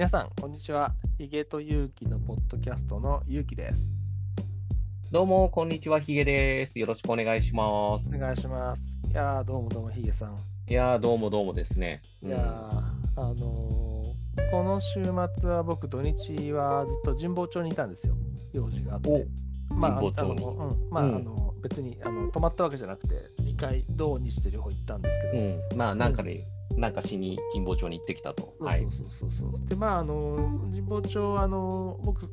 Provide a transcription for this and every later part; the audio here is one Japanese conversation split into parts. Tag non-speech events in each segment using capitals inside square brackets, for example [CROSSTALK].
皆さん、こんにちは。ヒゲと勇気のポッドキャストの勇気です。どうも、こんにちは、ヒゲです。よろしくお願いします。お願いします。いやー、どうもどうも、ヒゲさん。いやー、どうもどうもですね。いやー、あのーこの週末は僕、土日はずっと神保町にいたんですよ。用事があって。まあ、神保町にあのうん、まあ、うんあの別にあの泊まったわけじゃなくて、2回、土日で両方行ったんですけど、うん、うん、まあ、なんかね、なんかしに神保町に行ってきたと。はいそう。そうそうそう。で、まあ、あの、神保町、あの、僕、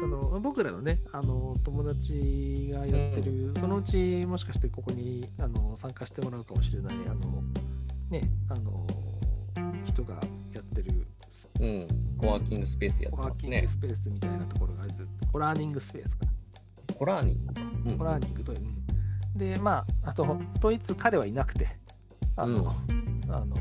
あの僕らのね、あの友達がやってる、そのうちもしかしてここにあの参加してもらうかもしれない、あの、ね、あの、人がやってる、うん、コワーキングスペースやってコラーますねキング。スペースみたいなところがある、コラーニングスペースか。コラーニング。うんコラーニングと、うんで、まあ、あと、といつ彼はいなくて、あの、あの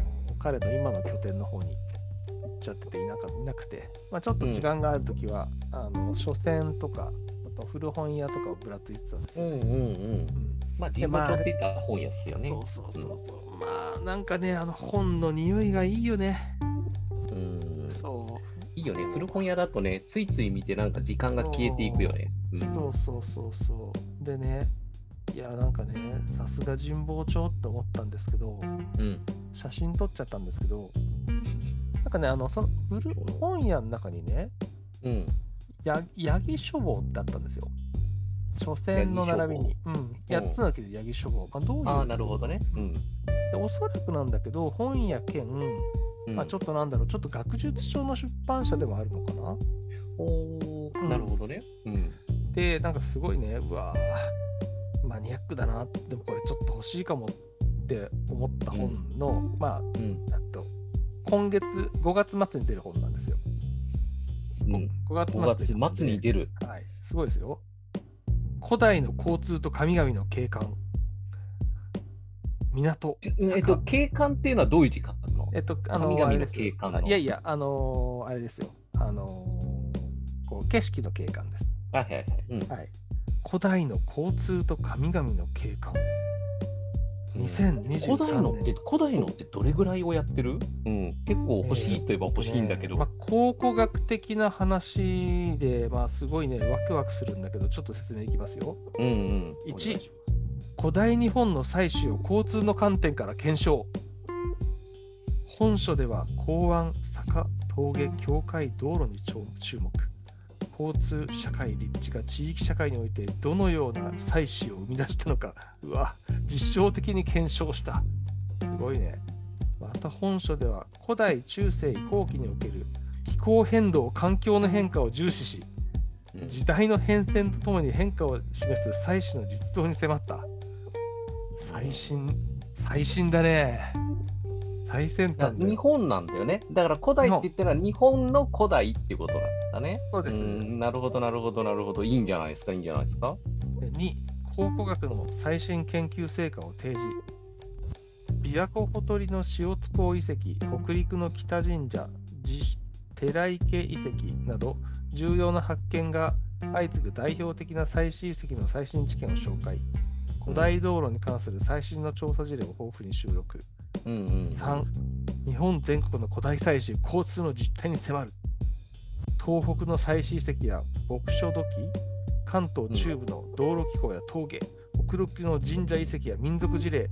彼の今の拠点の方に行っちゃってていなかいなくて、まあ、ちょっと時間があるときは、あの書店とか、あと古本屋とかをぶらついてたんですよ。うんうんうん。うんまあ、神保町ってたら本屋っすよね。そうそうそうそう。まあ、なんかね、あの本の匂いがいいよね。うん。そいいよね。古本屋だとね、ついつい見てなんか時間が消えていくよね。う、んそうそうそうそう。でね、いや、なんかね、さすが神保町って思ったんですけど、うん。写真撮っちゃったんですけど、なんかね、あのその古本屋の中にね、うん。や八木書房ってあったんですよ。書店の並びに。うん。8つのけで八木書房。まあ、どういうああ、なるほどね。うん。でおそらくなんだけど、本屋兼、うんまあ、ちょっとなんだろう、ちょっと学術書の出版社でもあるのかな？おーうんなるほどね。うん。で、なんかすごいね、うわーマニアックだな、でもこれちょっと欲しいかもって思った本の、まあ、うん。あと今月、5月末に出る本なんですよ。うん。5月末5出る本で月末に出る。はい、すごいですよ。古代の交通と神々の景観。港。えっと、景観っていうのはどういう字書くの？えっと、あの、神々の景観いやいや、あのーあれですよ。あのーこう景色の景観です。はいはいはい。うんはい。古代の交通と神々の景観。2023古代のって年、古代のってどれぐらいをやってる？うん。結構欲しいといえば欲しいんだけど。まあ、考古学的な話で、まあ、すごいね、ワクワクするんだけど、ちょっと説明いきますよ。うんうん。一お願いし古代日本の採取を交通の観点から検証。本書では港湾、坂、峠、境界、道路に注目。交通、社会、立地が地域社会においてどのような採取を生み出したのか、うわ、実証的に検証した。すごいね。また本書では古代、中世、後期における気候変動、環境の変化を重視し、時代の変遷とともに変化を示す採取の実像に迫った。最新、最新だね。最先端日本なんだよね。だから古代って言ったら日本の古代っていうことなんだね。そうです。んなるほどなるほどなるほど。いいんじゃないですか？いいんじゃないですか？2、考古学の最新研究成果を提示。琵琶湖ほとりの塩津港遺跡、北陸の北神社、地寺池遺跡など、重要な発見が相次ぐ代表的な最新遺跡の最新知見を紹介。古代道路に関する最新の調査事例を豊富に収録。うんうん。3、日本全国の古代採取、交通の実態に迫る。東北の採取遺跡や牧書土器、関東中部の道路機構や峠、北陸の神社遺跡や民族事例、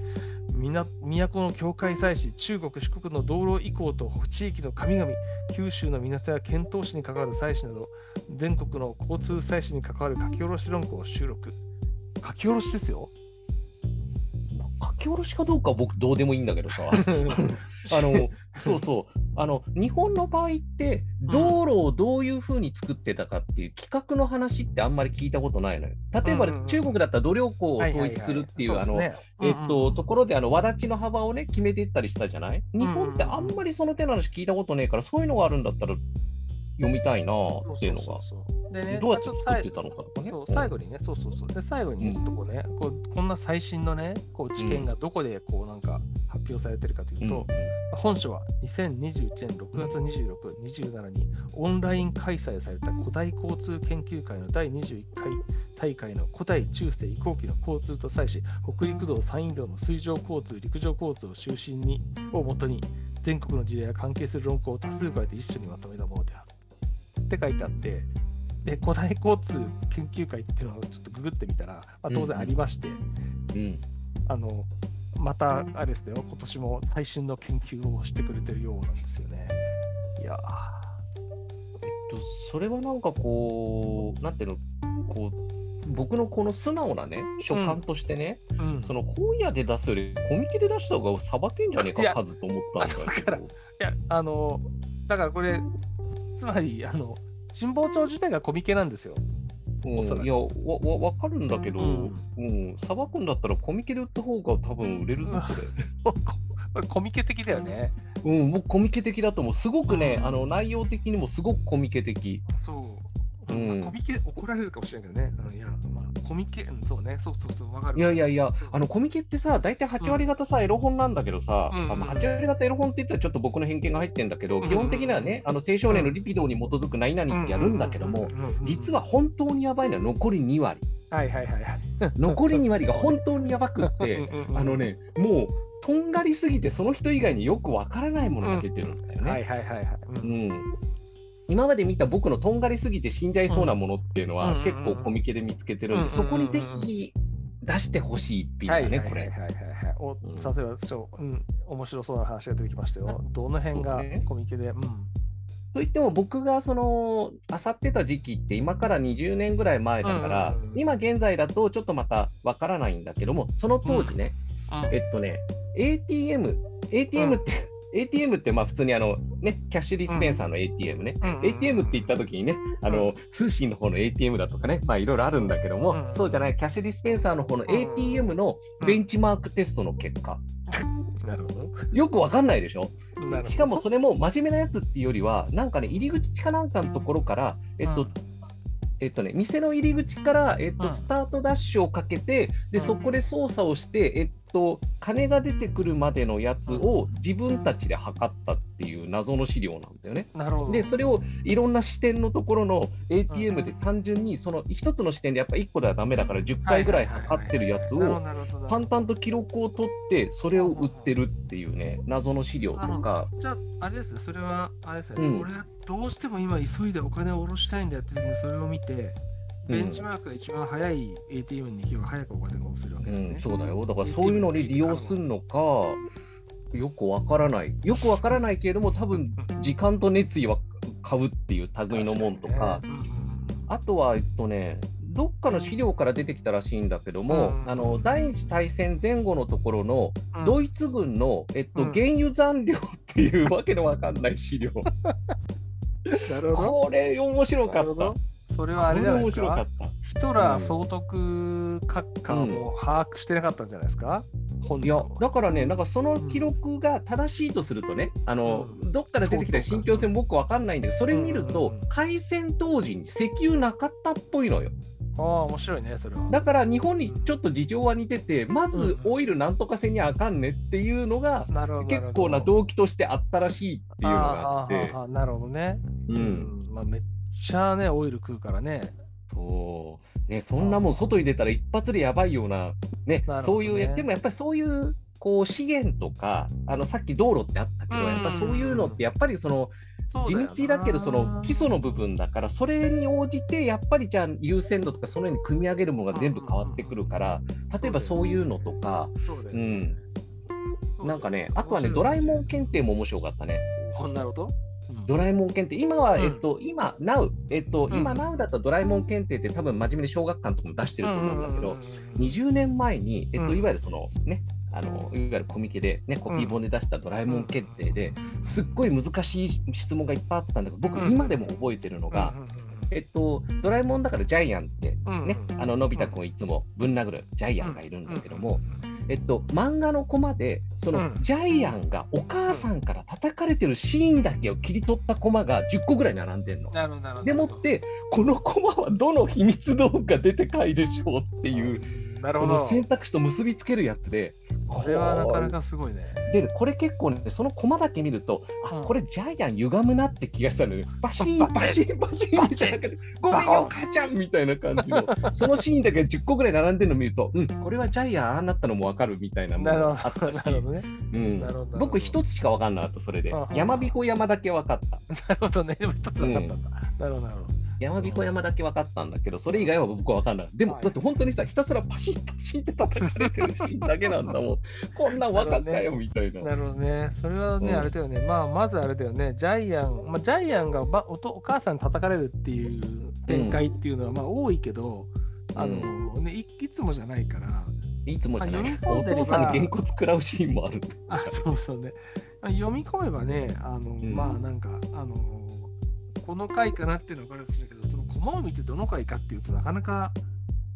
都の境界採取、中国、四国の道路遺構と地域の神々、九州の港や遣唐使に関わる採取など、全国の交通採取に関わる書き下ろし論考を収録。書き下ろしですよ。書き下ろしかどうかは僕どうでもいいんだけどさ。[LAUGHS] あの、そうそう。あの、日本の場合って、道路をどういうふうに作ってたかっていう企画の話ってあんまり聞いたことないのよ。例えば、中国だったら土量湖を統一するっていう、あの、えっと、ところで、あの、わだちの幅をね、決めていったりしたじゃない？日本ってあんまりその手の話聞いたことねえから、そういうのがあるんだったら読みたいなっていうのが。そうそうそうでねどうやって作ってたのかとかね。そううん最後にね、そうそうそう。で、最後にね、うんちょっとこうね、こうこんな最新のね、こう知見がどこでこうなんか発表されているかというと、本書は2021年6月26、27にオンライン開催された古代交通研究会の第21回大会の古代中世移行期の交通と際し、北陸道、山陰道の水上交通、陸上交通を中心にをもとに、全国の事例や関係する論考を多数加えて一緒にまとめたものである。って書いてあって、で古代交通研究会っていうのをちょっとググってみたら、まあ、当然ありまして、うんあのまたあれですよ、今年も最新の研究をしてくれてるようなんですよね。いやえっと、それはなんかこう、なんていうの、こう、僕のこの素直なね、所感としてね、ー、うん、その本屋で出すより、コミケで出した方がさばけんじゃねえか、数と思ったんだけあだからど。いや、あの、だからこれ、つまり、あの、神保町自体がコミケなんですよ。うん、いやわわ、わかるんだけど、ううんさばくんだったらコミケで売った方が多分売れるぞ、これ。[LAUGHS] コミケ的だよね。うん、僕コミケ的だと思う。すごくね、うんあの内容的にもすごくコミケ的。そう。うんまあコミケ怒られるかもしれないけどね。うんいや、まあ、コミケ、うんそうね。そうそうそう、わかる。いやいやいや、あのコミケってさ、大体8割方さ、エロ本なんだけどさ、うんあまあ、8割方エロ本って言ったらちょっと僕の偏見が入ってるんだけど、うん基本的にはね、あの青少年のリピドーに基づく何々ってやるんだけども、実は、本当にやばいのは残り2割。はいはいはいはい。[LAUGHS] 残り2割が本当にやばくって、あの、ね、もうとんがりすぎて、その人以外によくわからないものが出てるんだよね。はいはいはいはい。ううんん今まで見た僕のとんがりすぎて死んじゃいそうなものっていうのは、うん結構コミケで見つけてるんで、うんそこにぜひ出してほしい一品だね、これ。はいはいはいはいはい。おうん。さすが、そう、うん、面白そうな話が出てきましたよ。どの辺がコミケで、うん。といっても僕がその漁ってた時期って今から20年ぐらい前だから、うんうんうん。今現在だとちょっとまたわからないんだけどもその当時ね、えっとね ATM ATM って、ATM ってまあ普通にあの、ね、キャッシュディスペンサーの ATM ね、うん。ATM って言った時にね、あの通信の方の ATM だとかね、まあいろいろあるんだけども、うん。そうじゃない、キャッシュディスペンサーの方のうん。ATM のベンチマークテストの結果、なるほど。よくわかんないでしょ？しかもそれも真面目なやつっていうよりは、なんかね、入り口かなんかのところから、えっと、うん。えっとね、店の入り口から、えっと、うん。スタートダッシュをかけて、で、うん。そこで操作をして、えっと、金が出てくるまでのやつを自分たちで測ったっていう謎の資料なんだよね。で、それをいろんな視点のところの ATM で単純に、その一つの視点でやっぱ1個ではダメだから、10回ぐらい測ってるやつを淡々と記録を取って、それを売ってるっていうね、謎の資料とか、じゃあ、あれですね、それは、あれですね、うん。俺がどうしても今急いでお金を下ろしたいんだよって時にそれを見て、ベンチマークが一番早い ATM に行けば早くお金が押せるわけですね。うん、そうだよ。だからそういうのに利用するのか、よくわからない。よくわからないけれども、多分時間と熱意は買うっていう類のもんとか、うんうんうんあとは、えっとね、どっかの資料から出てきたらしいんだけども、うんあの第一次大戦前後のところのうんドイツ軍の、えっとうん原油残量っていうわけのわかんない資料。[LAUGHS] なるほど。これ面白かった。それはあれじゃないですか？か。ヒトラー総督閣下も把握してなかったんじゃないですか、本いやだからね、なんかその記録が正しいとするとね、あのうどっから出てきた信憑性も僕わかんないんだけど、それ見るとうんうんうん、開戦当時に石油なかったっぽいのよ。ああ、面白いね、それは。だから日本にちょっと事情は似てて、まずオイルなんとかせにあかんねっていうのが、なるほど。結構な動機としてあったらしいっていうのがあって、なるほどね。うん、まあ、めっちゃね、オイル食うからね。そう、ね、そんなもん外に出たら一発でやばいような、ね、ねそういう、でもやっぱりそういう、こう資源とか、あのさっき道路ってあったけど、うんやっぱそういうのって、やっぱりその、地道だけど、その基礎の部分だから、それに応じて、やっぱりじゃあ優先度とか、そのように組み上げるものが全部変わってくるから、例えばそういうのとか、そうん、なんかね、あとはね、ドラえもん検定も面白かったね。ん。なるほど。ドラえもん検定、今は、うん。えっと、今、NOW、えっと、うん。今、NOW だったらドラえもん検定って多分真面目に小学館とかも出してると思うんだけど、二20年前に、えっと、うん。いわゆるそのね、あのいわゆるコミケで、ね、コピー本で出したドラえもん検定で、すっごい難しい質問がいっぱいあったんだけど、僕、うん。今でも覚えてるのが、えっと、ドラえもんだからジャイアンって、ね、あののび太くんをいつもぶん殴るジャイアンがいるんだけども、えっと、漫画のコマで、その、うんジャイアンがお母さんから叩かれてるシーンだけを切り取ったコマが10個ぐらい並んでんの。なるほど、なるほど。でもって、このコマはどの秘密道具が出てかいでしょうっていう、なるほど。選択肢と結びつけるやつで、これはなかなかすごいね。で、これ結構ね、そのコマだけ見ると、あ、うんこれジャイアン歪むなって気がしたのよ。バシーン、バシーン、バシーンみたいな感じで、ごめんよ、母ちゃんみたいな感じの、そのシーンだけ10個ぐらい並んでるの見ると、うん、これはジャイアンああなったのも分かるみたいなのなるもあほど、ったしなるほどね。うん僕一つしか分かんなかった、それであは。は山彦山だけ分かった。なるほどね。一つ分かったんだ。なるほど、なるほど。山彦山だけ分かったんだけど、それ以外は僕は分かんない。でも、はいだって本当にさ、ひたすらパシッパシッって叩かれてるシーンだけなんだもん。[LAUGHS] こんなん分かったよ、みたいな。なるほどね。それはね、うんあれだよね。まあ、まずあれだよね。ジャイアン、まあ、ジャイアンがばおとお母さんに叩かれるっていう展開っていうのは、まあ、多いけど、あの、ねい、いつもじゃないから、いつもじゃない。お父さんにげんこつ食らうシーンもある。[LAUGHS] あ、そうそうね。まあ読み込めばね、あの、んまあ、なんか、あの、この回かなっていうのは分かるかもしれないけど、そのコマを見てどの回かっていうとなかなか、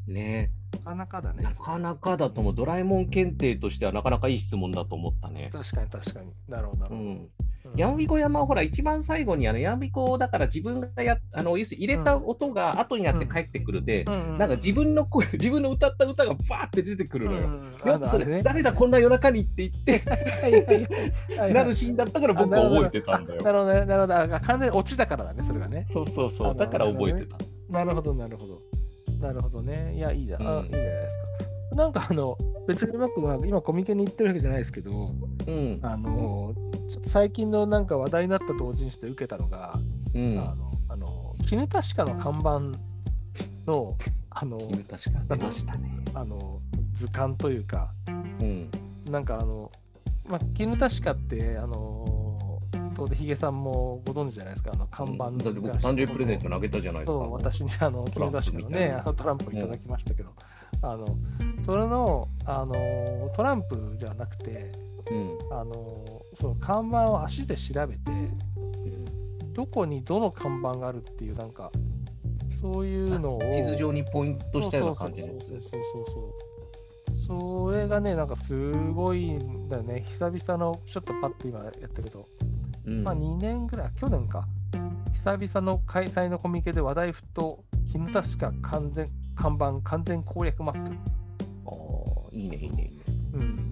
ねなかなかだねな。かなかだと思う。ドラえもん検定としてはなかなかいい質問だと思ったね。確かに確かに。なるほど、なるほど。うん。うんやんびこ山はほら、一番最後にあのやんびこだから自分がやあの要するに入れた音が後になって帰ってくるで、うんなんか自分の声、[LAUGHS] 自分の歌った歌がバーって出てくるのよ。うんそれ、ね誰だこんな夜中にって言って、なるシーンだったから僕は覚えてたんだよ。なるほどね、なるほど。あ完全にオチだからだね、それがね。そうそうそう、だから覚えてた。なるほど、なるほど。なるほどね。いや、いいじゃうんいいじゃないですか。なんかあの、別に僕は今コミケに行ってるわけじゃないですけど、うん。あの、ちょっと最近のなんか話題になった同時にして受けたのが、うん。あの、あの、絹確かの看板の、あの、君確か出ましたね。あの、図鑑というか、うん。なんかあの、まあ、絹確かって、あの、当然ヒゲさんもご存知じゃないですか、あの看板だって僕、誕生日プレゼント投げたじゃないですか。そう、私にあの、絹確かのね、あのトランプをいただきましたけど、あの、それの、あの、トランプじゃなくて、うん。あの、その看板を足で調べて、どこにどの看板があるっていう、なんか、そういうのを。地図上にポイントしたような感じのやつそうそうそうそうそう。それがね、なんかすごいんだよね。久々の、ちょっとパッと今やったけど、うんまあ2年ぐらい、去年か。久々の開催のコミケで話題沸騰、絹確か完全看板完全攻略マップ。ああ、いいね、いいね、いいね。うん。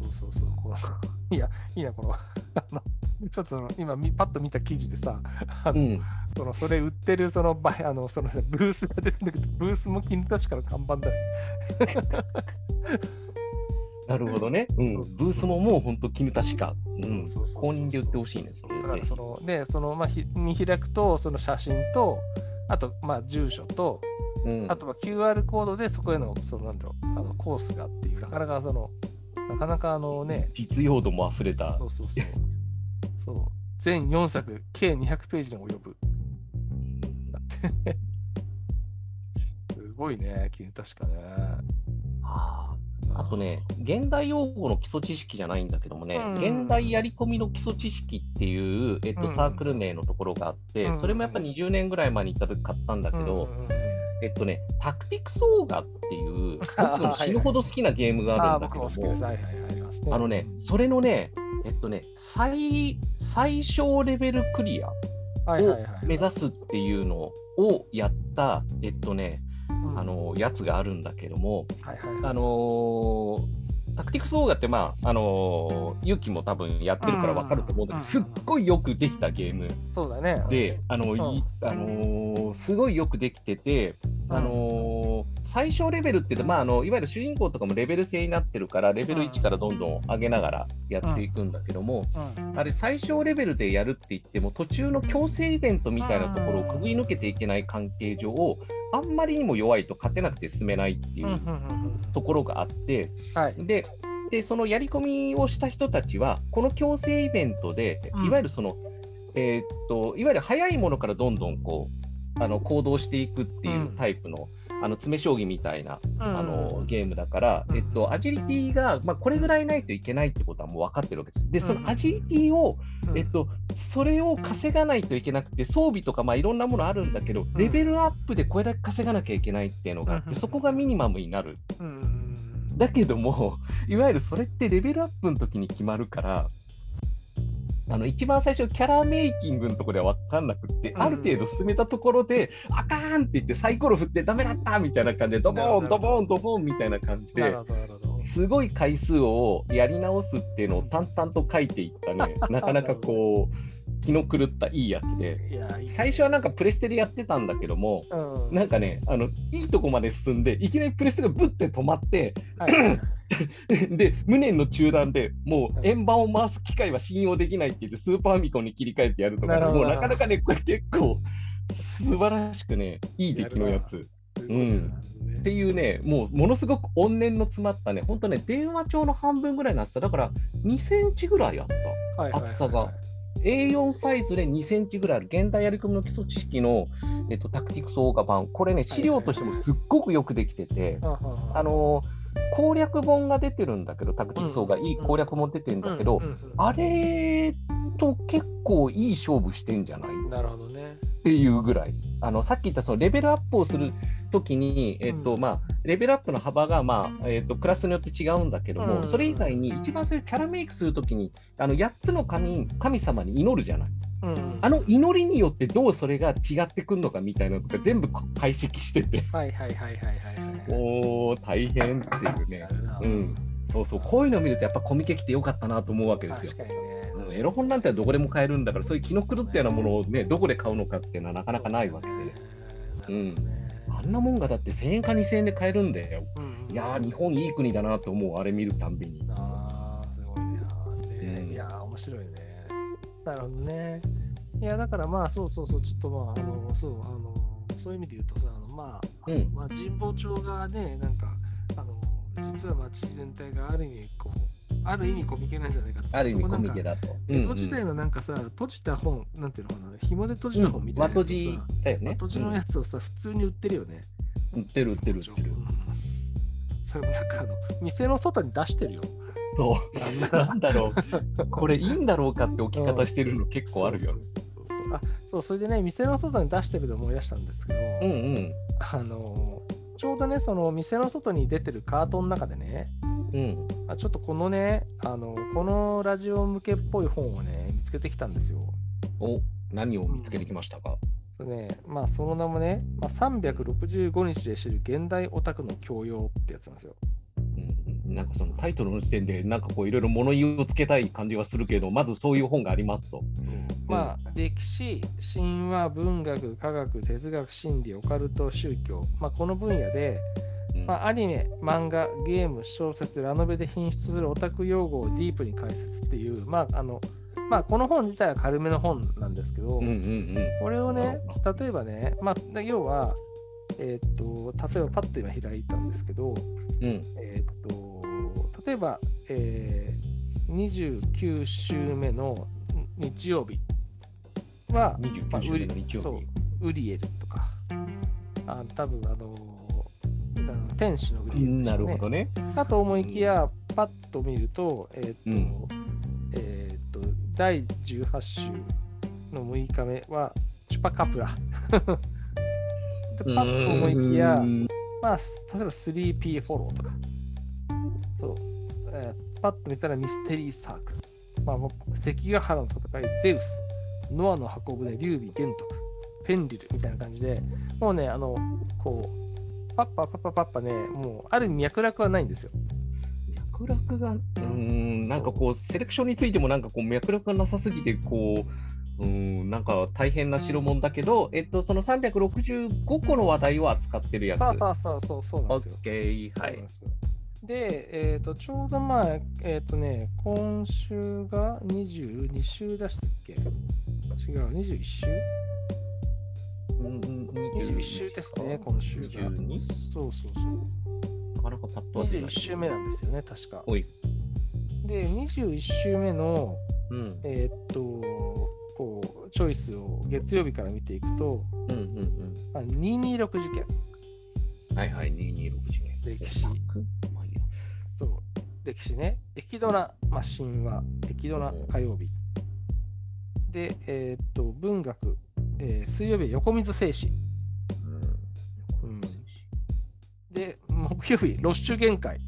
そうそうそう。このいや、いいな、この。[LAUGHS] ちょっとその今み、パッと見た記事でさ、あのうん。そのそれ売ってるそのばあのそのブースが出てるんだけど、ブースも絹確かの看板だよ。[LAUGHS] なるほどね。うん。ブースももう本当、絹確か。うん。公認で売ってほしいね、それだからそのね、そのまあひ見開くと、その写真と、あとまあ住所と、うんあとは QR コードでそこへの、そのなんだろう、あのコースがっていう、なかなかその、なかなかあのね、実用度も溢れたそ。うそうそう。そう全4作、計200ページに及ぶ。[LAUGHS] すごいね、君確かね。あーあとね、現代用語の基礎知識じゃないんだけどもね、うん。現代やり込みの基礎知識っていう、えっと、うん。サークル名のところがあって、うん。それもやっぱ20年ぐらい前に行った時買ったんだけど、うんえっとね、タクティクスオーガっていう、[LAUGHS] 僕の死ぬほど好きなゲームがあるんだ僕けども、あ。あのね、それのね、えっとね、最最小レベルクリアを目指すっていうのをやった、えっとね、うんあ、のやつがあるんだけども、はいはいはい。あのータクティクスオーガって、まあ、あのー、ユキも多分やってるから分かると思うんだけど、すっごいよくできたゲームそうだね。で、あの、ん。いあのーすごいよくできてて、あのー最小レベルって言うと、まあ、あのいわゆる主人公とかもレベル制になってるから、レベル1からどんどん上げながらやっていくんだけども、うん。あれ、最小レベルでやるって言っても、途中の強制イベントみたいなところをくぐり抜けていけない関係上、あんまりにも弱いと勝てなくて進めないっていううんうんうんうん。ところがあって、はい。で、でそのやり込みをした人たちは、この強制イベントで、うん。いわゆるその、えーっと、いわゆる早いものからどんどんこう、あの行動していくっていうタイプの、あの詰将棋みたいな、あのゲームだから、うん。えっと、アジリティが、まあ、これぐらいないといけないってことはもう分かってるわけです。で、そのアジリティを、うん。えっと、それを稼がないといけなくて、装備とか、まあ、いろんなものあるんだけど、レベルアップでこれだけ稼がなきゃいけないっていうのがあっうん。て、そこがミニマムになる。うんうん。だけども、いわゆるそれってレベルアップの時に決まるから、あの一番最初、キャラメイキングのところでは分かんなくって、うんある程度進めたところで、あかんって言って、サイコロ振って、ダメだったみたいな感じで、ドボーン、ドボーン、ドボーンみたいな感じでなる、ほど、なるほど。すごい回数をやり直すっていうのを淡々と書いていったね、[LAUGHS] なかなかこう、気の狂ったいいやつで、最初はなんかプレステでやってたんだけども、うん。なんかね、あのいいとこまで進んで、いきなりプレステがブッて止まって、はい [LAUGHS] で、無念の中断でもう円盤を回す機械は信用できないって言って、スーパーミコンに切り替えてやるとかもうなかなかね、これ結構素晴らしくね、いい出来のやつ。うん。っていうね、もうものすごく怨念の詰まったね、本当ね、電話帳の半分ぐらいの厚さ、だから2センチぐらいあった。はいはいはいはい。厚さが。A4 サイズで2センチぐらいある。現代やり込みの基礎知識の、えっと、タクティクスオーガ版、これね、資料としてもすっごくよくできてて、はあはああ。の攻略本が出てるんだけど、タクティクスオーガ、うんいい攻略本出てるんだけど、うんうんうんあれと結構いい勝負してんじゃない？なるほどね。っていうぐらい、あのさっき言ったそのレベルアップをするときに、えっとうん。まあ、レベルアップの幅が、まあえっとクラスによって違うんだけども、うん。それ以外に一番最初、キャラメイクするときにあの8つの神神様に祈るじゃない。うん。あの祈りによってどうそれが違ってくるのかみたいなのとか全部解析してて、はいはいはいはいはいはい。おー、大変っていうね。うん、そうそう、こういうのを見るとやっぱコミケ来てよかったなと思うわけですよ。確。かにね。うん。エロ本なんてどこでも買えるんだから、そういう気の狂ったようなものをね、どこで買うのかっていうのはなかなかないわけで。うんあんなもんがだって1000円か2000円で買えるんだよ。いやー、日本いい国だなと思う、あれ見るたんびに。ああ、すごいね。ねうんいやー、面白いね。なるほどね。いや、だからまあ、そうそうそう、ちょっとまあ、あの、そう、あの、そういう意味で言うとさ、あのまあ、うんまあ、神保町がね、なんか、あの、実は街全体がある意味、こう、ある意味コミケなんじゃないかってある意味コミケだと。江戸時代のなんかさ、閉じた本、なんていうのかな、紐で閉じた本みたいなやつをさ。和閉じだよね。閉じのやつをさ、普通に売ってるよね。うん売ってる売ってる売ってるうん。それもなんかあの、店の外に出してるよ。そう。なんだろう、[LAUGHS] これいいんだろうかって置き方してるの結構あるよ。そうそうそうそうあそう、それでね、店の外に出してるで思い出したんですけど、うんうん。あのちょうどね、その店の外に出てるカートの中でね、うん。あちょっとこのねあの、このラジオ向けっぽい本をね、見つけてきたんですよ。お、何を見つけてきましたか？それね、まあ、その名もね、まあ、365日で知る現代オタクの教養ってやつなんですよ。うんうん、なんかそのタイトルの時点で、なんかこういろいろ物言いをつけたい感じはするけど、まずそういう本がありますと。まあ、歴史、神話、文学、科学、哲学、心理、オカルト、宗教、まあ、この分野で、うんまあ、アニメ、漫画、ゲーム、小説、ラノベで品質するオタク用語をディープに解説っていう、まああのまあ、この本自体は軽めの本なんですけど、うんうんうん。これをね例えばね、まあ、要は、えーっと、例えばパッと今開いたんですけど、うんえーっと、例えば、えー29週目の日曜日は、まあ29週目の日曜そう日。ウリエルとか、あ多分あのあの天使のウリエルねなるほどね。かと思いきや、パッと見ると、えーっと、うんえーっと、第18週の6日目は、チュパカプラ。でパッと思いきやう、んまあ、例えば 3P フォローとか、そう、えーパッと見たらミステリーサークル、まあ、もう関ヶ原の戦い、ゼウス、ノアの箱舟、劉備玄徳、ペンリルみたいな感じで、もうね、あの、こう、パッパパッパパッパね、もう、ある意味脈絡はないんですよ。脈絡が、うーん、なんかこう、セレクションについてもなんかこう、脈絡がなさすぎて、こう、うーん、なんか大変な代物だけど、えっと、その365個の話題を扱ってるやつ。そうそうそうそう、そうなんですよ。オッケー、はい。でえっ、と、ちょうどまあ、えっ、とね、今週が22週出したっけ？違う、21週？うんうん21週ですね、今週が。22? そうそうそう。なかなかパッとは出な21い。週目なんですよね、確か。で、21週目の、うん。えーっと、こう、チョイスを月曜日から見ていくと、うんうんうん。あ226事件、はいはい、226事件。歴史歴史ね、エキドナ、まあ、神話、エキドナ火曜日。で、えーっと、文学、えー水曜日は横溝正史。うんで、木曜日、ロッシュ限界。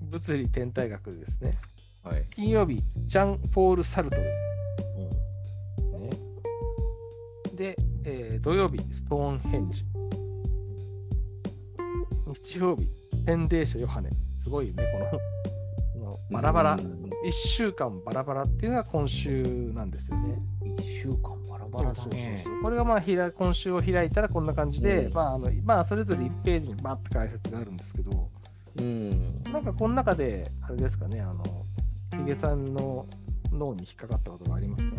物理天体学ですね。はい。金曜日、ジャン・ポール・サルトル。ね、で、えー土曜日、ストーンヘンジ。日曜日、洗礼者ヨハネ。すごいね、[LAUGHS] このバラバラ、うん1週間バラバラっていうのが今週なんですよね。一週間バラバラだそうそうね。これがまあひら今週を開いたらこんな感じで、うんまああのまあ、それぞれ1ページにバッと解説があるんですけど、うん。なんかこの中で、あれですかね、あの、ヒゲさんの脳に引っかかったことがありますか、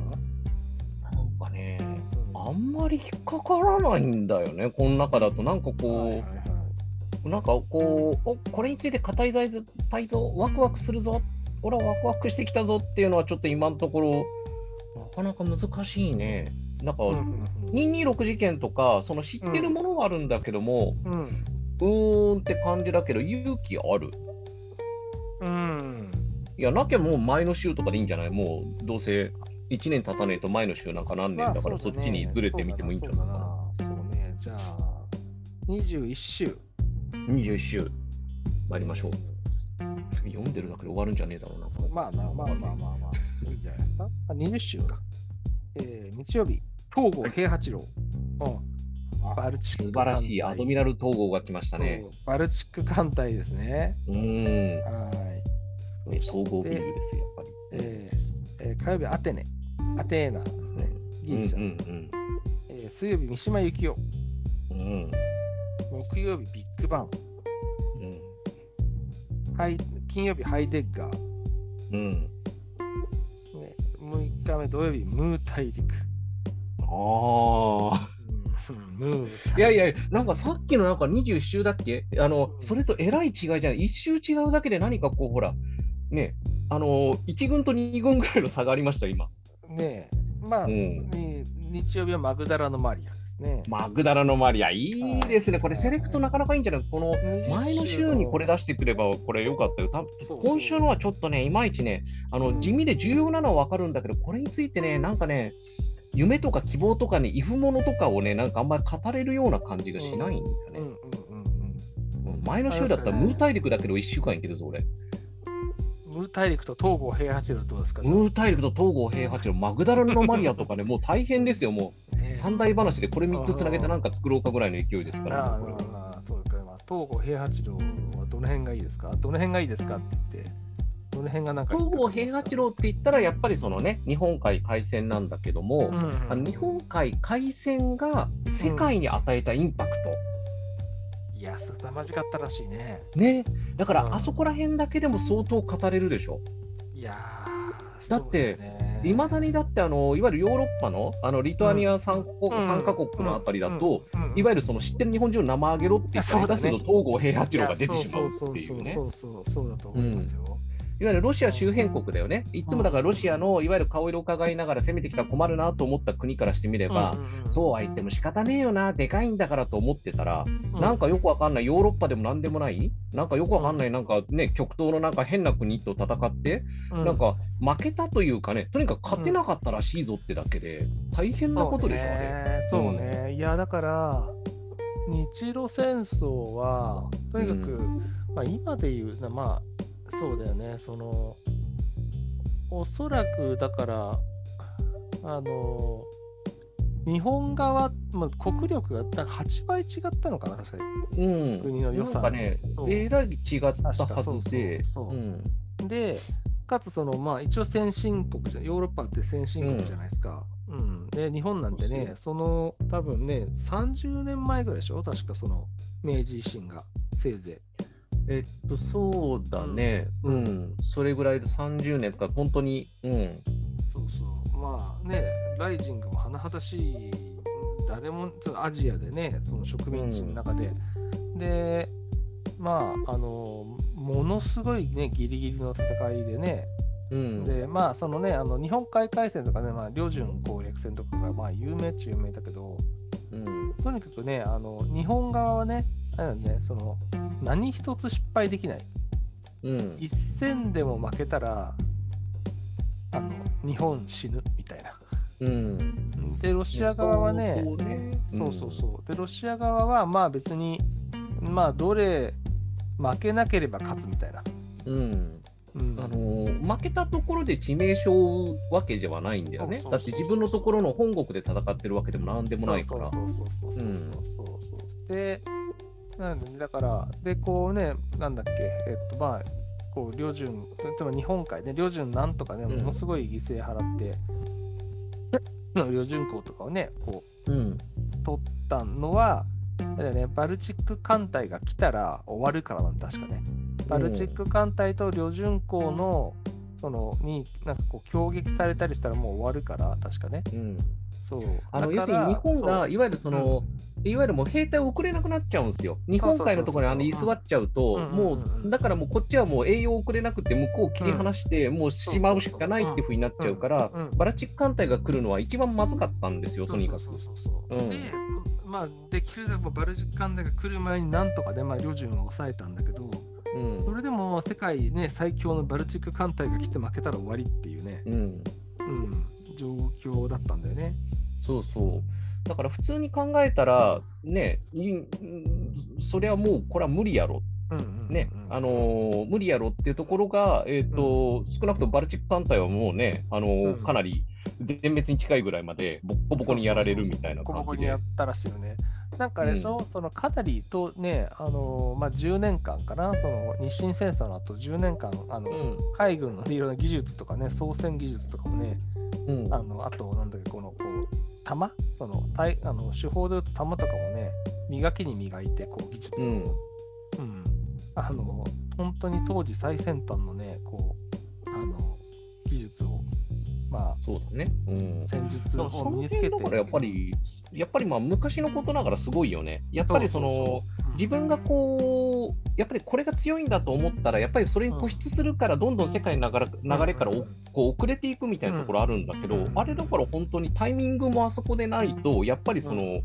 なんかね、うんあんまり引っかからないんだよね、この中だと。なんかこう、はいはいはいなんかこう、おこれについて語りたいぞ、ワクワクするぞ、俺はワクワクしてきたぞっていうのは、ちょっと今のところ、なかなか難しいね。なんか、うんうん226事件とか、その知ってるものはあるんだけども、うんうーんって感じだけど、勇気ある。うんいや、なきゃもう前の週とかでいいんじゃない？もうどうせ1年経たねえと前の週なんか何年だから、そっちにずれてみてもいいんじゃないかな。そうだなそうね、じゃあ、21週。21週、参りましょう。読んでるだけで終わるんじゃねえだろうな。まあまあまあまあまあまあ、いいんじゃないですか？あ20週か。えー、日曜日、東郷平八郎。うん、バルチック素晴らしいアドミラル統合が来ましたね。バルチック艦隊ですね。うーん。はい。統合ビルですよ、やっぱり。えーえー火曜日、アテネ。アテーナですね。ギリシャ。うんえー水曜日、三島由紀夫。うんうん。木曜日、ビッグバン。うんはい、金曜日、ハイデッガー。うん。ね、6日目土曜日、ムー大陸。ああ。うんムーいやいや、なんかさっきのなんか21週だっけ？あの、それとえらい違いじゃない？1週違うだけで何かこう、ほら、ね、あの、1軍と2軍ぐらいの差がありました、今。ねえ、まあ、うんね日曜日はマグダラのマリアね。マグダラのマリア、いいですね。これセレクトなかなかいいんじゃない？この前の週にこれ出してくればこれよかったよ。たそうそう今週のはちょっとね、いまいちね、あの地味で重要なのは分かるんだけど、これについてね、なんかね、夢とか希望とかね、イフものとかをね、なんかあんまり語れるような感じがしないんだよね。前の週だったらムー大陸だけど1週間いけるぞ、俺。ムー大陸と東郷平八郎どうですか、ムー大陸と東郷平八郎、マグダラのマリアとかね、もう大変ですよ、もう。三大話でこれ3つつなげてなんか作ろうかぐらいの勢いですかなら、あね、東郷平八郎はどの辺がいいですか？どの辺がいいですかって。言って、どの辺がなんか東郷平八郎って言ったら、やっぱりそのね、日本海海戦なんだけども、うんうんあの日本海海戦が世界に与えたインパクいや、すさまじかったらしいね。ト。ね。だかうん。ら、あそこら辺だけでも相当語れるでしょ。いやーだってねいまだにだってあの、いわゆるヨーロッパのあのリトアニア 3, 国、うん。三カ国のあたりだと、、うん。うん。うん。いわゆるその知ってる日本人の名前あげろって言ったら、ね。下手すると東郷平八郎が出てしまうっていうね。そうそうそうそうそうだと思いますよ。いわゆるロシア周辺国だよね。いつもだからロシアのいわゆる顔色を伺いながら攻めてきたら困るなと思った国からしてみれば、そうは言っても仕方ねえよな、でかいんだからと思ってたら、うなんかよくわかんない、ヨーロッパでもなんでもない、なんかよくわかんない、なんかね、極東のなんか変な国と戦って、うなんか負けたというかね、とにかく勝てなかったらしいぞってだけで、大変なことでしょ、うね。そうね。いや、だから、日露戦争は、とにかく、まあ、今で言うな、まあ、そうだよね、その、おそらく、だから、あの、日本側、まあ、国力がなんか8倍違ったのかな、確かうん。国の予算なんかねえらい違ったはずで、そうそうそううんに。で、かつ、その、まあ、一応先進国じゃ、ヨーロッパって先進国じゃないですか。うん。で、日本なんてね、その、多分ね、30年前ぐらいでしょ？確かその、明治維新が、せいぜい。えっと、そうだね、ううん。ん、それぐらいで30年か、本当に、うん、そうそう。まあね、ライジングも甚だしい、誰も、アジアでね、その植民地の中で。で、まあ、あの、ものすごいね、ギリギリの戦いでね、うん、で、まあ、そのね、あの日本海海戦とかね、まあ、旅順攻略戦とかが、まあ、有名っちゃ有名だけど、うん、とにかくね、あの日本側はね、あれだね、その、何一つ失敗できない。うん、一戦でも負けたら、あの、日本死ぬみたいな。うん、で、ロシア側はね、そうねそうそうそう。で、ロシア側は、まあ別に、まあ、どれ、負けなければ勝つみたいな。うん、うん、あのー負けたところで致命傷を負うわけではないんだよね。だって自分のところの本国で戦ってるわけでもなんでもないから。そうそうそうそうそうそううんそうそう。で、なんで、だから、で、こうね、なんだっけ、えっと、まあ、こう、旅順、つまり日本海ね、旅順なんとかね、うんものすごい犠牲払って、[LAUGHS] 旅順港とかをね、こう、うん。取ったのは、だよね、バルチック艦隊が来たら終わるからなんだ、確かね。バルチック艦隊と旅順港の、その、に、なんかこう、攻撃されたりしたらもう終わるから、確かね。うん。そう。あの要するに日本がいわゆるその、いわゆるもう兵隊を送れなくなっちゃうんですよ。日本海のところにあの居座っちゃうと、うんもうんうんうん。うだからもうこっちはもう栄養を送れなくて、向こうを切り離して、もうしまうしかないっていうふうになっちゃうから、うんバラチック艦隊が来るのは一番まずかったんですよ、とにかく。そうそうそうそううん。で、まあ、できるだけバルチック艦隊が来る前になんとかね、まあ、旅順を抑えたんだけど、うん。それでも世界ね、最強のバルチック艦隊が来て負けたら終わりっていうね、うん、うん、状況だったんだよね。そうそう。だから普通に考えたら、ね、それはもうこれは無理やろうんうんうんね、あのー無理やろっていうところが、えーと少なくともバルチック艦隊はもうね、あのーうんかなり全滅に近いぐらいまでボッコボコにやられるみたいなボコボ感じでコにや。ったらしいよね。なんかあれでしょ、そのかなりとね、あのまあ、10年間かな、その日清戦争の後10年間、あのうん。海軍のいろんな技術とかね、操船技術とかもね、うん。あのあと、なんだっけ、このこう弾？その対あの手法で撃つ弾とかもね、磨きに磨いて、こう技術を、うん。うん。あの、本当に当時最先端のね、こそうだね。うん。戦術を身につけて。辺だからやっぱり、やっぱりまあ昔のことながらすごいよね。やっぱりその、自分がこう、やっぱりこれが強いんだと思ったら、やっぱりそれに固執するから、どんどん世界の流れ流れからおこう遅れていくみたいなところあるんだけど、うん。あれだから本当にタイミングもあそこでないと、やっぱりその、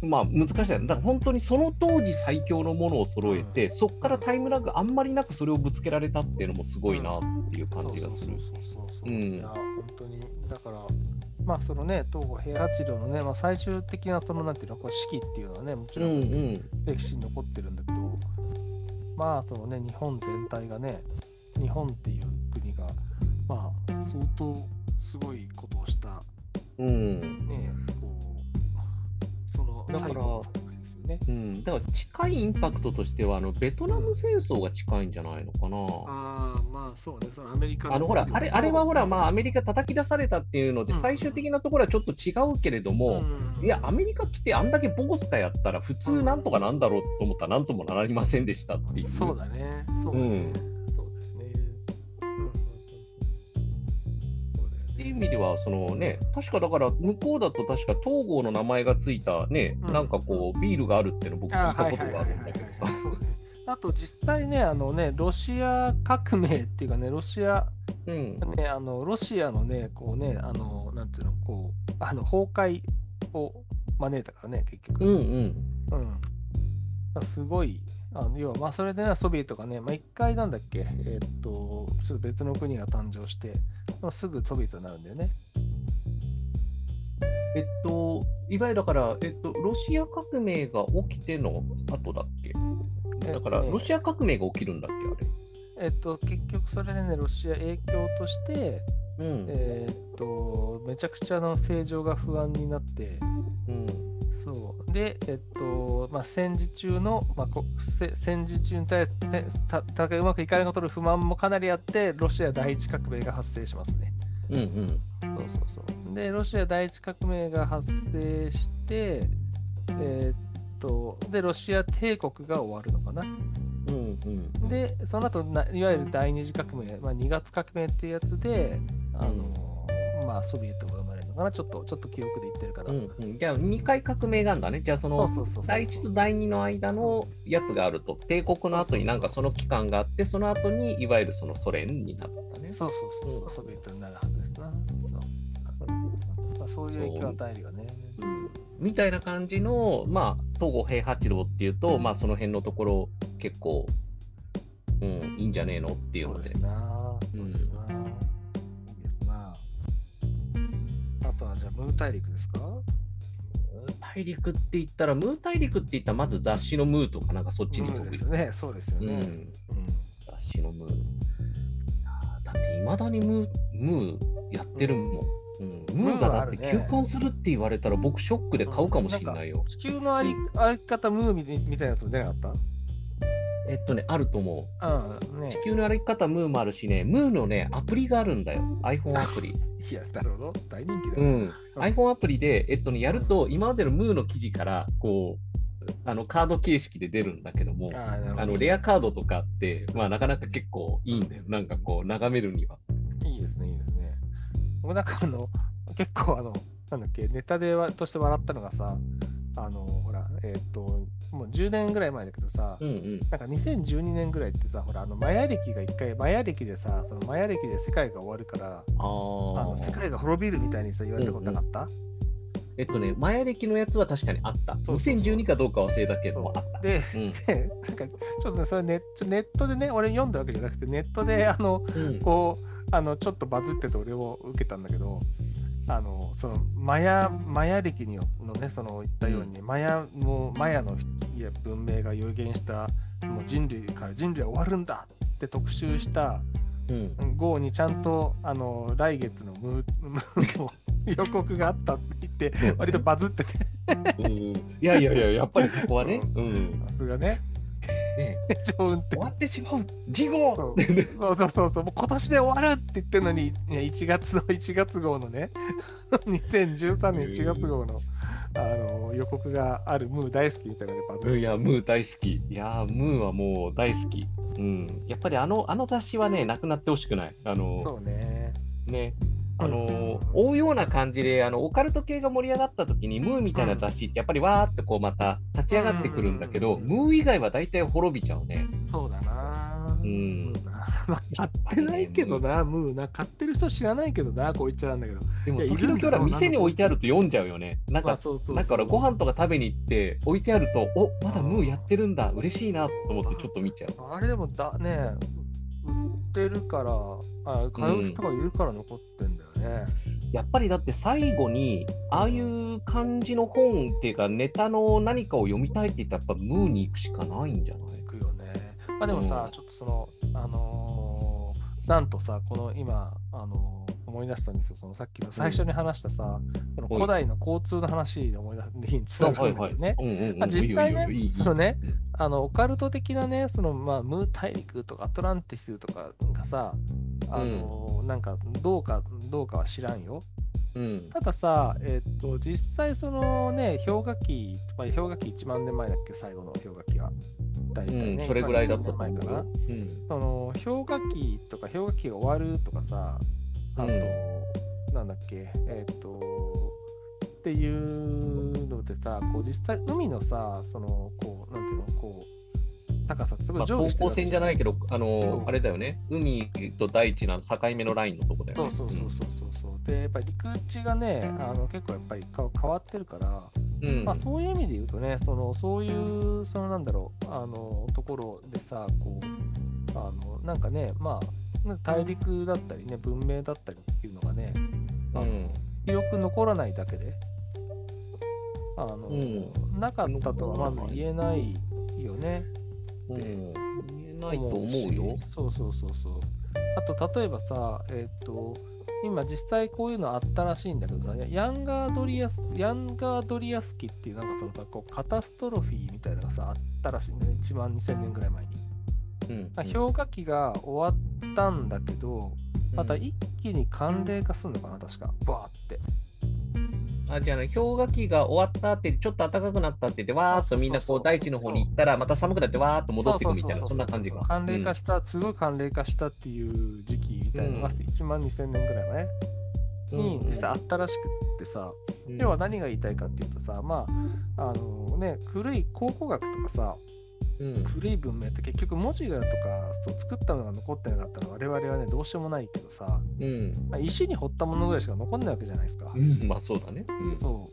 まあ難しいだから本当にその当時最強のものを揃えて、そこからタイムラグあんまりなくそれをぶつけられたっていうのもすごいなっていう感じがする。そうん当に、だから、まあ、そのね、東郷平八郎のね、まあ、最終的な、その、なんていうの、こう式っていうのはね、もちろうんうんん。歴史に残ってるんだけど、まあ、そのね、日本全体がね、日本っていう国が、まあ、相当すごいことをした、うん。ね、こう、その、だからね。うん、だから近いインパクトとしてはあの、ベトナム戦争が近いんじゃないのかな。ああ、まあ、そうね、そのアメリカあのほらあれあれはほら、まあ、アメリカ叩き出されたっていうので、うん最終的なところはちょっと違うけれども、うんいや、アメリカ来てあんだけボコスカやったら、普通なんとかなんだろうと思ったら、なんともなりませんでしたっていう。そうだね。そうだね。うんいう意ね。味では、そのね、確かだから、向こうだと確か東郷の名前がついたね、うんなんかこう、ビールがあるっていうの僕聞いたことがあるんだけどさ。あと実際ね、あのね、ロシア革命っていうかね、ロシア、うん。ね、あのロシアのね、こうね、あの、なんていうの、こう、あの崩壊を招いたからね、結局。うんうん。うん。すごい、あの要は、まあ、それでね、ソビエトがね、まあ、一回なんだっけ、えーっと、ちょっと別の国が誕生して、まあ、すぐソビエトになるんだよね。えっと、いわゆるだから、えっと、ロシア革命が起きての後だっけ？だから、えっとねロシア革命が起きるんだっけ、あれ？えっと、結局それでね、ロシア影響として、うん。えーっと、めちゃくちゃの政情が不安になって、うん。そう。で、えっと、まあ、戦時中の、まあ、こせ戦時中に対して、た戦いうまくいかないことの不満もかなりあって、ロシア第一革命が発生しますね。うんうん。そうそうそう。で、ロシア第一革命が発生して、えーっと、で、ロシア帝国が終わるのかな。うんうん。で、その後ないわゆる第二次革命、まあ、2月革命っていうやつで、あのまあ、ソビエトが生まれるのかな、ちょっとちょっと記憶で言ってるから。うんうん、じゃあ、2回革命があるんだね。じゃあ、その第1と第2の間のやつがあると、帝国の後になんかその期間があって、その後にいわゆるそのソ連になったね。そうそうそうソビエトになるはずですな。そう,、まあ、そういう影響を与えるよね。うんみたいな感じの、まあ、東郷平八郎っていうと、まあ、その辺のところ、結構、うん、いいんじゃねえのっていうのでそうです。な。うんとはじゃあ、ムー大陸ですか？ムー大陸って言ったら、ムー大陸って言ったら、まず雑誌のムーとか、なんかそっちにム飛ぶーですね。そうですよね。うん、うん雑誌のムー。だって、いまだにムームーやってるもん。うん、ムーがだって休館するって言われたら僕ショックで買うかもしれないよ。地球のあり,、あり方ムーみみたいなやつ出なかった？えっとね、あると思うん、う。ね地球の歩き方ムーもあるしね、ムーのね、アプリがあるんだよ。iPhone アプリ。いや、なるほど。大人気だよ。うん。iPhone アプリで、えっとね、やると、今までのムーの記事から、こう、あのカード形式で出るんだけども、あのレアカードとかって、まあ、なかなか結構いいんだよ。なんかこう、眺めるには。いいですね、いいですね。僕なんかあの、結構あの、なんだっけ、ネタでわとして笑ったのがさ、あの、ほら、えっ、と、もう10年ぐらい前だけどさ、うんうん。なんか2012年ぐらいってさ、ほら、あの、マヤ歴が一回、マヤ歴でさ、そのマヤ歴で世界が終わるから、ああの世あ。界が滅びるみたいにさ、言われたことなかった、えっとね、前歴のやつは確かにあった。そうそうそう2012かどうか忘れたけども、あった。で、うん。でなんかちょっとね、それネットネットでね、俺読んだわけじゃなくて、ネットで、あの、うんこう、あの、ちょっとバズってて俺も受けたんだけど、あの、その、マヤ、マヤ歴にのね、その言ったように、マヤ、もう、マヤのいや文明が予言した、もう人類から人類は終わるんだって特集したうん。号にちゃんと、あの、来月のムー予告があったって言って、割とバズってて、うん。いやいやいや、やっぱりそこはね、うん。さすがね、ね超運転終わってしまう、事後 [LAUGHS] そうそうそうそうもう今年で終わるって言ってるのに、ね1月の [LAUGHS] 1月号のね、[LAUGHS] 2013年1月号のあの予告があるムー大好きみたいなバズるいや、ムー大好き。いや、ムーはもう大好き。うん。やっぱりあのあの雑誌はね、なくなってほしくない。あの、そうね。ね。あのうん追うような感じであのオカルト系が盛り上がった時にムーみたいな雑誌ってやっぱりわーってこうまた立ち上がってくるんだけど、うんムー以外は大体滅びちゃうね。そうだな。うんまあ買ってないけどな、ムーな。買ってる人知らないけどな、こう言っちゃなんだけど。でも時々ほら店に置いてあると読んじゃうよね。なんかまあ、そうそうそうなんか俺ご飯とか食べに行って置いてあると、おまだムーやってるんだ、嬉しいなと思ってちょっと見ちゃう。あれでもだね、売ってるから、あ買う人がいるから残ってんだよね。やっぱりだって最後に、ああいう感じの本っていうか、ネタの何かを読みたいって言ったら、やっぱムーに行くしかないんじゃない？行くよね。まあでもさ、うん。ちょっとその、あのーなんとさ、この今、あのー思い出したんですよ、そのさっきの最初に話したさ、この古代の交通の話で思い出につながるね。実際ねそのねうん。あのオカルト的なね、そのまあムー大陸とかアトランティスとかがさ、あのーなんかどうかどうかは知らんよ。うんたださ、えっと実際そのね、氷河期、まあ、氷河期1万年前だっけ、最後の氷河期が。大体ね、うん、それぐらいだったと1万思う2000年前かなよ。。うんその氷河期とか氷河期が終わるとかさ、あと、なんだっけ、えっ、と、っていうのでさ、こう実際海のさ、その、こう、なんていうの、こう、高さすごまあ、い上下してる高校線じゃないけど、あのうんあれだよね、海と大地の境目のラインのとこだよね。そうそうそうそうそうそう。で、やっぱり陸地がね、あの結構やっぱりか変わってるから、うん。うんまあ、そういう意味で言うとね、そのそういう、そのなんだろう、あのところでさ、こう、あのなんかね、まあ、大陸だったりね、文明だったりっていうのがね、あん記憶残らないだけで、あの、うんなかったとはまず言えないよね。うん、言えないと思うよ。そうそうそうそう。あと、例えばさ、えっ、と、今実際こういうのあったらしいんだけどさ、ヤンガードリアス、ヤンガードリアス期っていうなんかそのさ、こうカタストロフィーみたいなのがさ、あったらしいんだね、1万2000年ぐらい前に。うんまあ氷河期が終わったんだけど、また一気に寒冷化するのかな、確か。バーって。あじゃあね、氷河期が終わったって、ちょっと暖かくなったって言って、わーっとみんなこう大地の方に行ったら、また寒くなってわーっと戻っていくみたいな、そんな感じが。寒冷化した、すごい寒冷化したっていう時期みたいなのが1万2000年ぐらい前に実際あったらしくってさ、うん。要は何が言いたいかっていうとさ、まあ、あのね、古い考古学とかさ、うん。古い文明って結局文字がとかそう作ったのが残ってなかったら我々はね、どうしようもないけどさ、うん。まあ、石に彫ったものぐらいしか残んないわけじゃないですか。うん、まあそうだね。うん。そ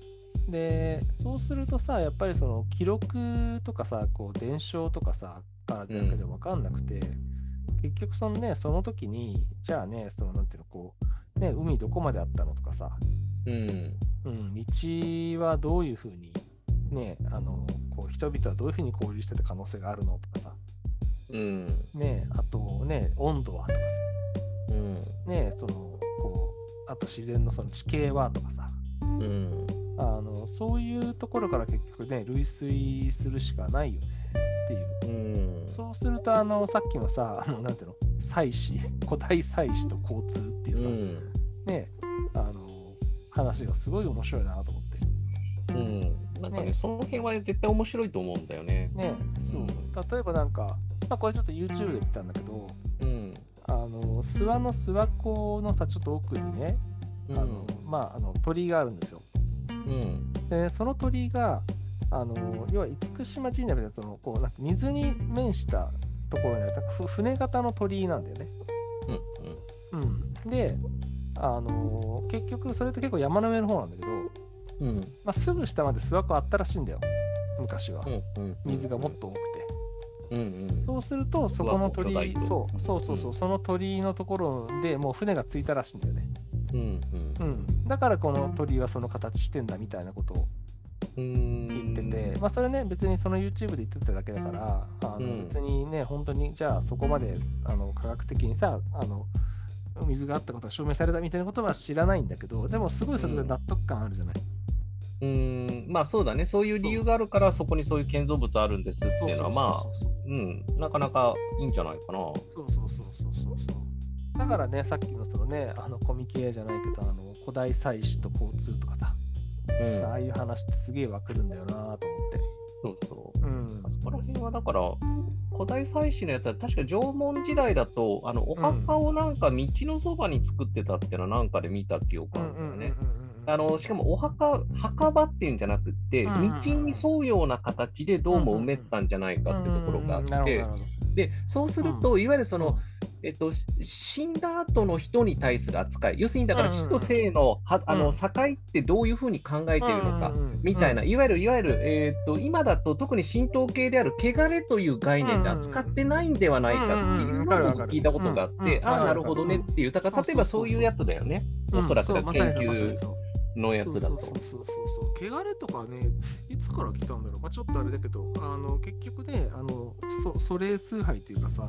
う。で、そうするとさ、やっぱりその記録とかさ、こう伝承とかさ、からじゃ分かんなくて、結局そのね、その時に、じゃあね、そのなんていうの、こう、ね、海どこまであったのとかさ、うん。うん、道はどういうふうに、ね、あの、こう、人々はどういうふうに交流してた可能性があるのとかさ、うんね、あとね、温度はとかうんさ、ね、その、こう、あと自然のその地形はとかさ、うん。あのそういうところから結局ね、類推するしかないよねっていう。うん。そうすると、あのさっきのさ、あのなんていうの、祭祀、古代祭祀と交通っていううさ、ん。ね、あの話がすごい面白いなと思って。うん。なんかね、ねその辺は絶対面白いと思うんだよね。ね、そう例えばなんか、まあ、これちょっと YouTube で見たんだけど、うん。あの諏訪の諏訪湖のさ、ちょっと奥にね、うん。あのまあ、あの鳥居があるんですよ。うん。で、その鳥居が、あの要は厳島神社みたいなそのこうなんか水に面したところにある船型の鳥居なんだよね。うん。うん、で、あの結局、それって結構山の上の方なんだけど、うん。うん。まあ、すぐ下まで諏訪湖あったらしいんだよ、昔は。うん。水がもっと多くて。うん。うん。そうすると、そこの鳥居、そうそうそうそう、うんその鳥居のところでもう船が着いたらしいんだよね。うん。うん、だからこの鳥居はその形してんだみたいなことをうん。言ってて、まあ、それね、別にその YouTube で言ってただけだから、あのうん別にね、本当にじゃあそこまであの科学的にさ、あの水があったことが証明されたみたいなことは知らないんだけど、でもすごいそれで納得感あるじゃない。うーん、まあそうだね、そういう理由があるから、そこにそういう建造物あるんですっていうのは、まあ、うん、なかなかいいんじゃないかな。そうそうそうそうそうそう。だからね、さっきのそのね、あのコミケじゃないけど、あの古代祭祀と交通とかさ、うん、ああいう話ってすげえわかるんだよなと思って。そうそう。うんあ。そこら辺はだから、古代祭祀のやつは、確か縄文時代だと、あのお墓をなんか道のそばに作ってたっていうのは、なんかで見た記憶あるんだよね。あのしかもお墓、墓場っていうんじゃなくて、道に沿うような形でどうも埋めたんじゃないかってところがあって、でそうすると、いわゆるその、えっと、し死んだ後の人に対する扱い、要するにだから死と生のはあうん。の境ってどういうふうに考えているのか、みたいな、いわゆる、いわゆる、えーっと、今だと特に神道系である汚れという概念で扱ってないんではないかっていうのを聞いたことがあって、ああ、なるほどねっていう、だから例えばそういうやつだよね、おそらくだ研究のやつだと。そうそうそうそうそう。汚れとかねいつから来たんだろう、まあ、ちょっとあれだけどあの結局ねあのそ祖霊崇拝というかさ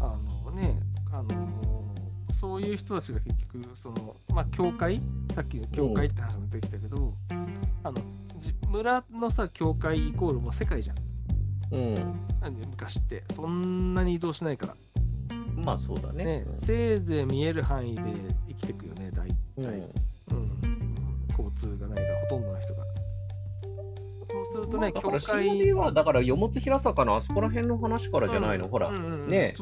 あのねあのそういう人たちが結局そのまあ教会？さっきの教会って話も出てきたけど、あのじ村のさ教会イコールもう世界じゃん。うん、なんで昔って。そんなに移動しないから。まあそうだね。ね、せいぜい見える範囲で生きていくよね大うん。体、うん、交通がないからほとんどの人が。するとね、まあ教は、だから、よもつ平坂のあそこら辺の話からじゃないの、ほら、うんうんうん。ね。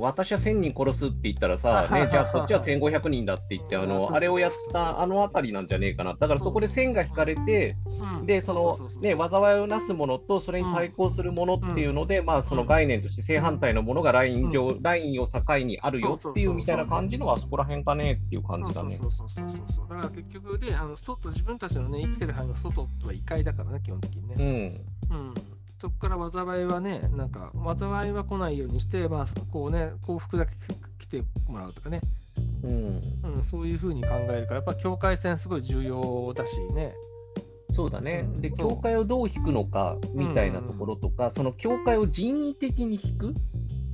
私は1000人殺すって言ったらさ、ね、じゃあこっちは1500人だって言って、あのあれをやったあの辺りなんじゃねえかな。だからそこで線が引かれて、うん。で、そのね、災いをなすものと、それに対抗するものっていうので、まあ、その概念として正反対のものがライン上、ラインを境にあるよっていうみたいな感じのは、あそこら辺かねっていう感じだね。そうそうそうそうそうそう。だから結局で、あの外自分たちのね、生きてる範囲の外は異界だからね、基本的にうね。ん。うん。そこから災いはね、なんか、災いは来ないようにして、まあ、こうね、幸福だけ来てもらうとかね、うん。うん、そういうふうに考えるから、やっぱ境界線すごい重要だしね。そうだね。で、そう教会をどう引くのかみたいなところとか、その教会を人為的に引く、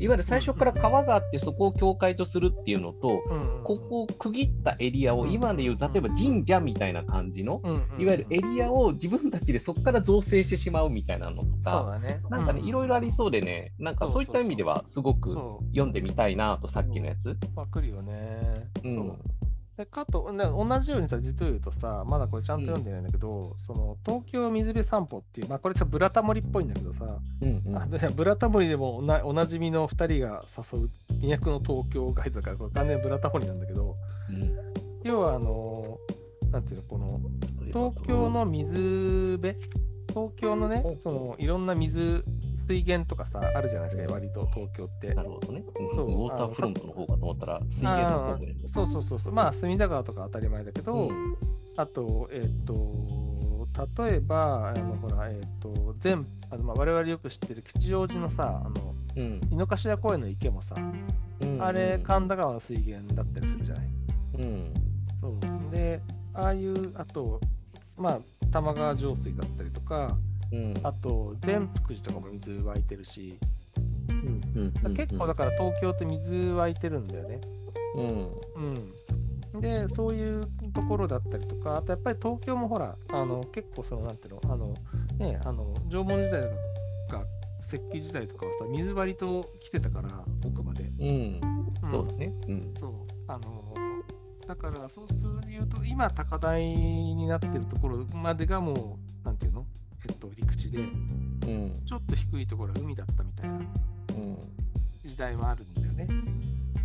いわゆる最初から川があって、そこを教会とするっていうのと、うん、ここを区切ったエリアを、今でいう、例えば神社みたいな感じの、いわゆるエリアを自分たちでそこから造成してしまうみたいなのとか、だね。なんかね、いろいろありそうでね、なんかそういった意味では、すごくそ読んでみたいなと、さっきのやつ。う、わかるよね。うん。そうでかと、ね、同じようにさ、実を言うとさ、まだこれちゃんと読んでないんだけど、その東京水辺散歩っていう、まあこれちょっとブラタモリっぽいんだけどさ、うんうん。あでブラタモリでもおなおなじみの2人が誘う二役の東京ガイドだから、これ完全にブラタモリなんだけど、要はあの、なんていうの、この東京の水辺、東京のね、そのいろんな水、水源とかさ、あるじゃないですか、割と東京って。な。るほどね。そう。ウォーターフロントの方かと思ったら、水源の方で。そうそうそうそう、まあ、隅田川とか当たり前だけど、うん。あと、えっ、と、例えば、あのほら、えっ、と、全あの、まあ、我々よく知ってる吉祥寺のさ、あのうん。井の頭公園の池もさ、うん。あれ、神田川の水源だったりするじゃない。うん。そう。で、ああいう、あと、まあ、玉川上水だったりとか、うんあと、善福寺とかも水湧いてるし、うんうん結構だから東京って水湧いてるんだよね。うんうん。で、そういうところだったりとか、あとやっぱり東京もほら、あの結構その、なんていうの、あの、ね、あの縄文時代とか、石器時代とかはさ、水割りと来てたから、奥まで。うん、うんそうだね。うん。そう、あのだから、そうすると、今、高台になってるところまでがもう、地で、うん。ちょっと低いところは海だったみたいなうん。時代はあるんだよね。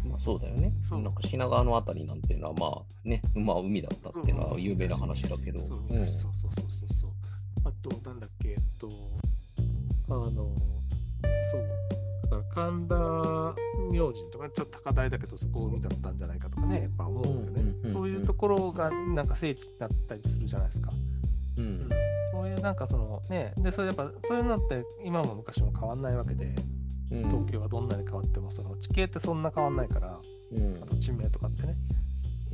まあ、そうだよね。そうなんか品川のあたりなんていうのは、まあね、まあ海だったっていうのは有名な話だけど。そううんそうそうそうそう。あと、なんだっけ、えっと、あの、そう、だから神田明神とか、ちょっと高台だけど、そこ海だったんじゃないかとかね、やっぱ思うよね。そういうところがなんか聖地になったりするじゃないですか。うん。そういうなんかそのね、で、それやっぱそういうのって今も昔も変わんないわけで、うん。東京はどんなに変わっても、その地形ってそんな変わんないから、うん。あと地名とかってね。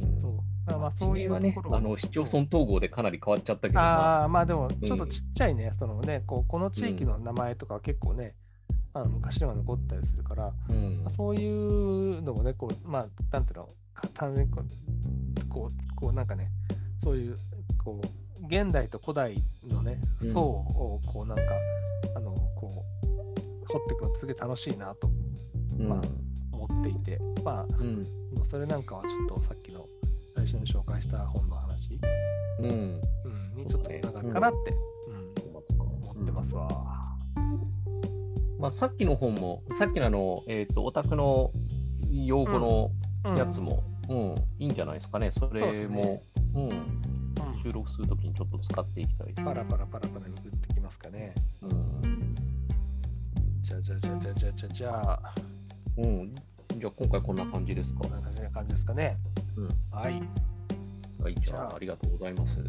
うん。そう。だからまあ地そういうとこ、ろあの市町村統合でかなり変わっちゃったけど、まあ、ああ、まあでも、ちょっとちっちゃいね、そのね、こうこの地域の名前とかは結構ね、あの昔では残ったりするから、うん。まあ、そういうのもね、こう、まあ、なんていうの、か単純にこう、こう、こうなんかね、そういう、こう、現代と古代のねうん、層を、こう、なんか、あの、こう、掘っていくのすげえ楽しいなとうん。まあ思っていて、まあ、うん。それなんかはちょっとさっきの最初に紹介した本の話、うん。うん、にちょっとつながるかなって、うん。思ってますわ。まあ、さっきの本も、さっきのあの、えっ、と、オタクの用語のうん。やつも、うん、いいんじゃないですかね。それも、ねうん、うん収録するときにちょっと使っていきたいです。パラパラパラパラめくってきますかね。うん。じゃあじゃあじゃあじゃあじゃあじゃあじゃあ、うん。じゃあ、今回こんな感じですか？こんな感じな感じですかね。うん。はい、はい、じじゃあゃあ、ありがとうございます。あ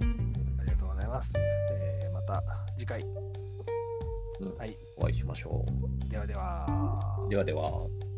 りがとうございます。えーまた次回、うんはい、お会いしましょではではう。。ではでは。